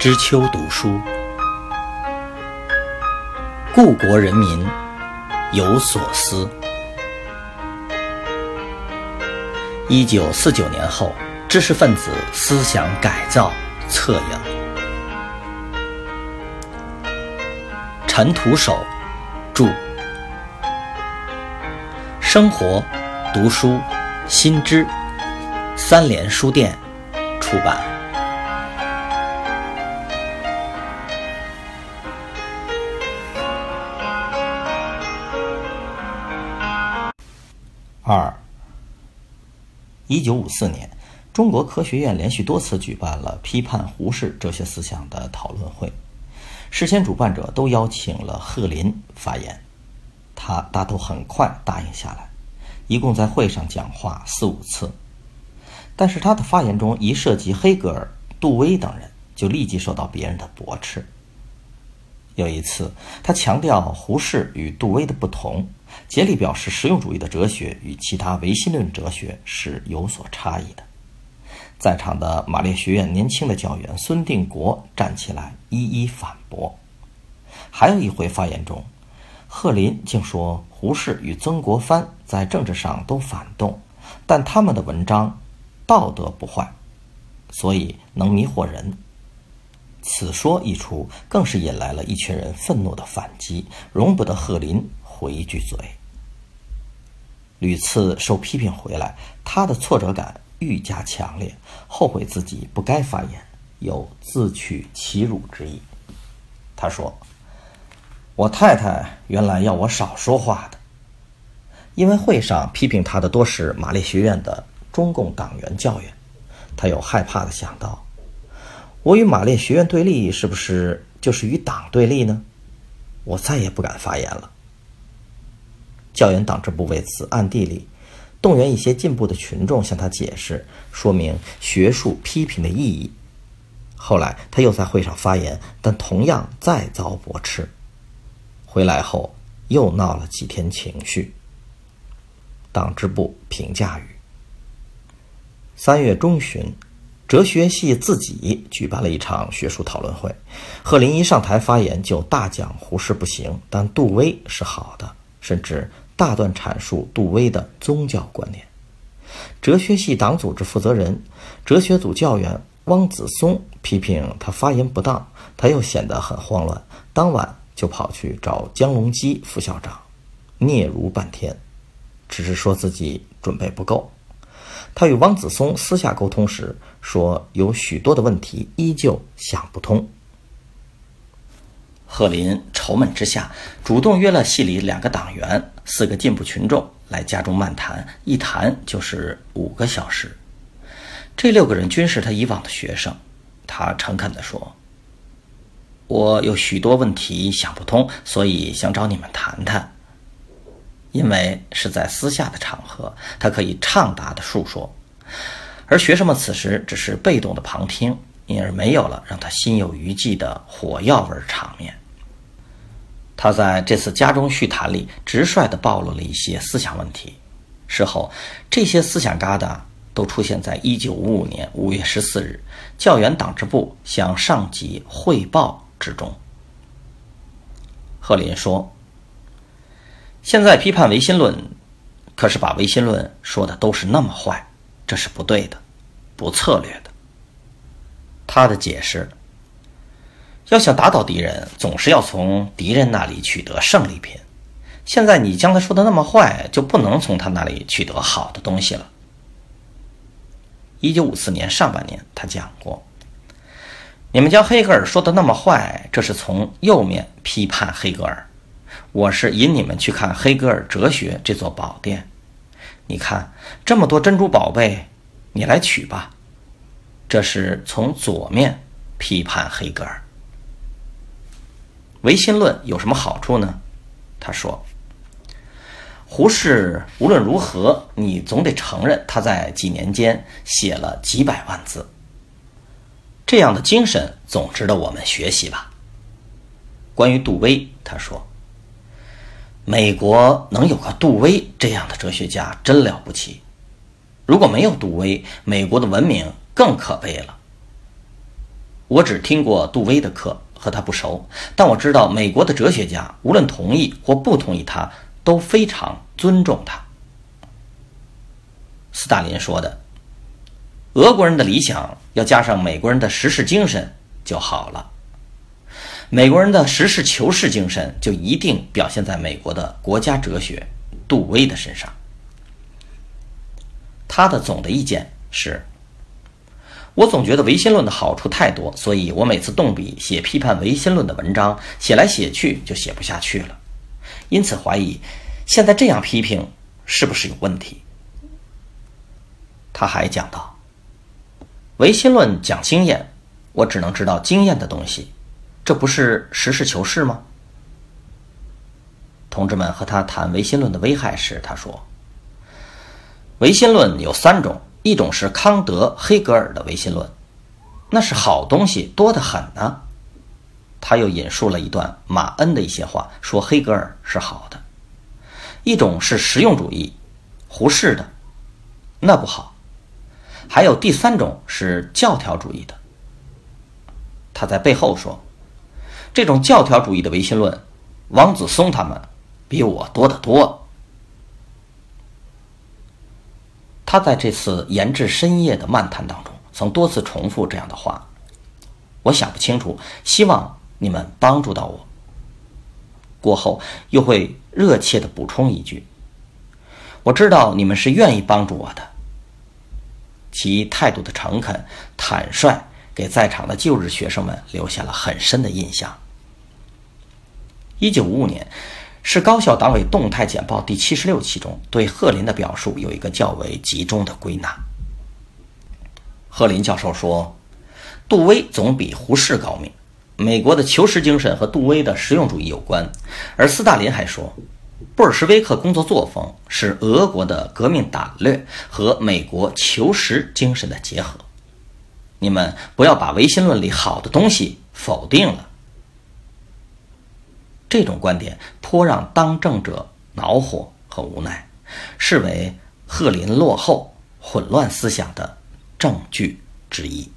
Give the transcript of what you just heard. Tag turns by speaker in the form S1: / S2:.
S1: 知秋读书，故国人民有所思。一九四九年后，知识分子思想改造策应。陈独守著，生活读书新知，三联书店出版。二，一九五四年，中国科学院连续多次举办了批判胡适哲学思想的讨论会，事先主办者都邀请了贺林发言，他大都很快答应下来，一共在会上讲话四五次，但是他的发言中一涉及黑格尔、杜威等人，就立即受到别人的驳斥。有一次，他强调胡适与杜威的不同。竭力表示实用主义的哲学与其他唯心论哲学是有所差异的。在场的马列学院年轻的教员孙定国站起来一一反驳。还有一回发言中，贺林竟说胡适与曾国藩在政治上都反动，但他们的文章道德不坏，所以能迷惑人。此说一出，更是引来了一群人愤怒的反击，容不得贺林。回一句嘴，屡次受批评回来，他的挫折感愈加强烈，后悔自己不该发言，有自取其辱之意。他说：“我太太原来要我少说话的，因为会上批评他的多是马列学院的中共党员教员，他又害怕的想到，我与马列学院对立，是不是就是与党对立呢？我再也不敢发言了。”教员党支部为此暗地里动员一些进步的群众向他解释，说明学术批评的意义。后来他又在会上发言，但同样再遭驳斥。回来后又闹了几天情绪。党支部评价语：三月中旬，哲学系自己举办了一场学术讨论会，贺林一上台发言就大讲胡适不行，但杜威是好的。甚至大段阐述杜威的宗教观念。哲学系党组织负责人、哲学组教员汪子松批评他发言不当，他又显得很慌乱，当晚就跑去找江隆基副校长，嗫嚅半天，只是说自己准备不够。他与汪子松私下沟通时说，有许多的问题依旧想不通。贺林愁闷之下，主动约了系里两个党员、四个进步群众来家中漫谈，一谈就是五个小时。这六个人均是他以往的学生。他诚恳地说：“我有许多问题想不通，所以想找你们谈谈。因为是在私下的场合，他可以畅达的述说，而学生们此时只是被动的旁听，因而没有了让他心有余悸的火药味场面。”他在这次家中叙谈里直率地暴露了一些思想问题。事后，这些思想疙瘩都出现在1955年5月14日教员党支部向上级汇报之中。贺林说：“现在批判唯心论，可是把唯心论说的都是那么坏，这是不对的，不策略的。”他的解释。要想打倒敌人，总是要从敌人那里取得胜利品。现在你将他说的那么坏，就不能从他那里取得好的东西了。一九五四年上半年，他讲过：“你们将黑格尔说的那么坏，这是从右面批判黑格尔。我是引你们去看黑格尔哲学这座宝殿。你看这么多珍珠宝贝，你来取吧。这是从左面批判黑格尔。”唯心论有什么好处呢？他说：“胡适无论如何，你总得承认他在几年间写了几百万字。这样的精神总值得我们学习吧。”关于杜威，他说：“美国能有个杜威这样的哲学家真了不起。如果没有杜威，美国的文明更可悲了。”我只听过杜威的课，和他不熟，但我知道美国的哲学家无论同意或不同意他，都非常尊重他。斯大林说的：“俄国人的理想要加上美国人的实事精神就好了。美国人的实事求是精神就一定表现在美国的国家哲学杜威的身上。”他的总的意见是：我总觉得唯心论的好处太多，所以我每次动笔写批判唯心论的文章，写来写去就写不下去了，因此怀疑现在这样批评是不是有问题。他还讲到，唯心论讲经验，我只能知道经验的东西，这不是实事求是吗？同志们和他谈唯心论的危害时，他说。唯心论有三种，一种是康德、黑格尔的唯心论，那是好东西多得很呢。他又引述了一段马恩的一些话，说黑格尔是好的。一种是实用主义，胡适的，那不好。还有第三种是教条主义的。他在背后说，这种教条主义的唯心论，王子松他们比我多得多。他在这次研制深夜的漫谈当中，曾多次重复这样的话。我想不清楚，希望你们帮助到我。过后又会热切的补充一句：我知道你们是愿意帮助我的。其态度的诚恳、坦率，给在场的旧日学生们留下了很深的印象。一九五五年。是高校党委动态简报第七十六期中对贺林的表述有一个较为集中的归纳。贺林教授说：“杜威总比胡适高明，美国的求实精神和杜威的实用主义有关。”而斯大林还说：“布尔什维克工作作风是俄国的革命胆略和美国求实精神的结合。你们不要把唯心论里好的东西否定了。”这种观点颇让当政者恼火和无奈，视为贺林落后、混乱思想的证据之一。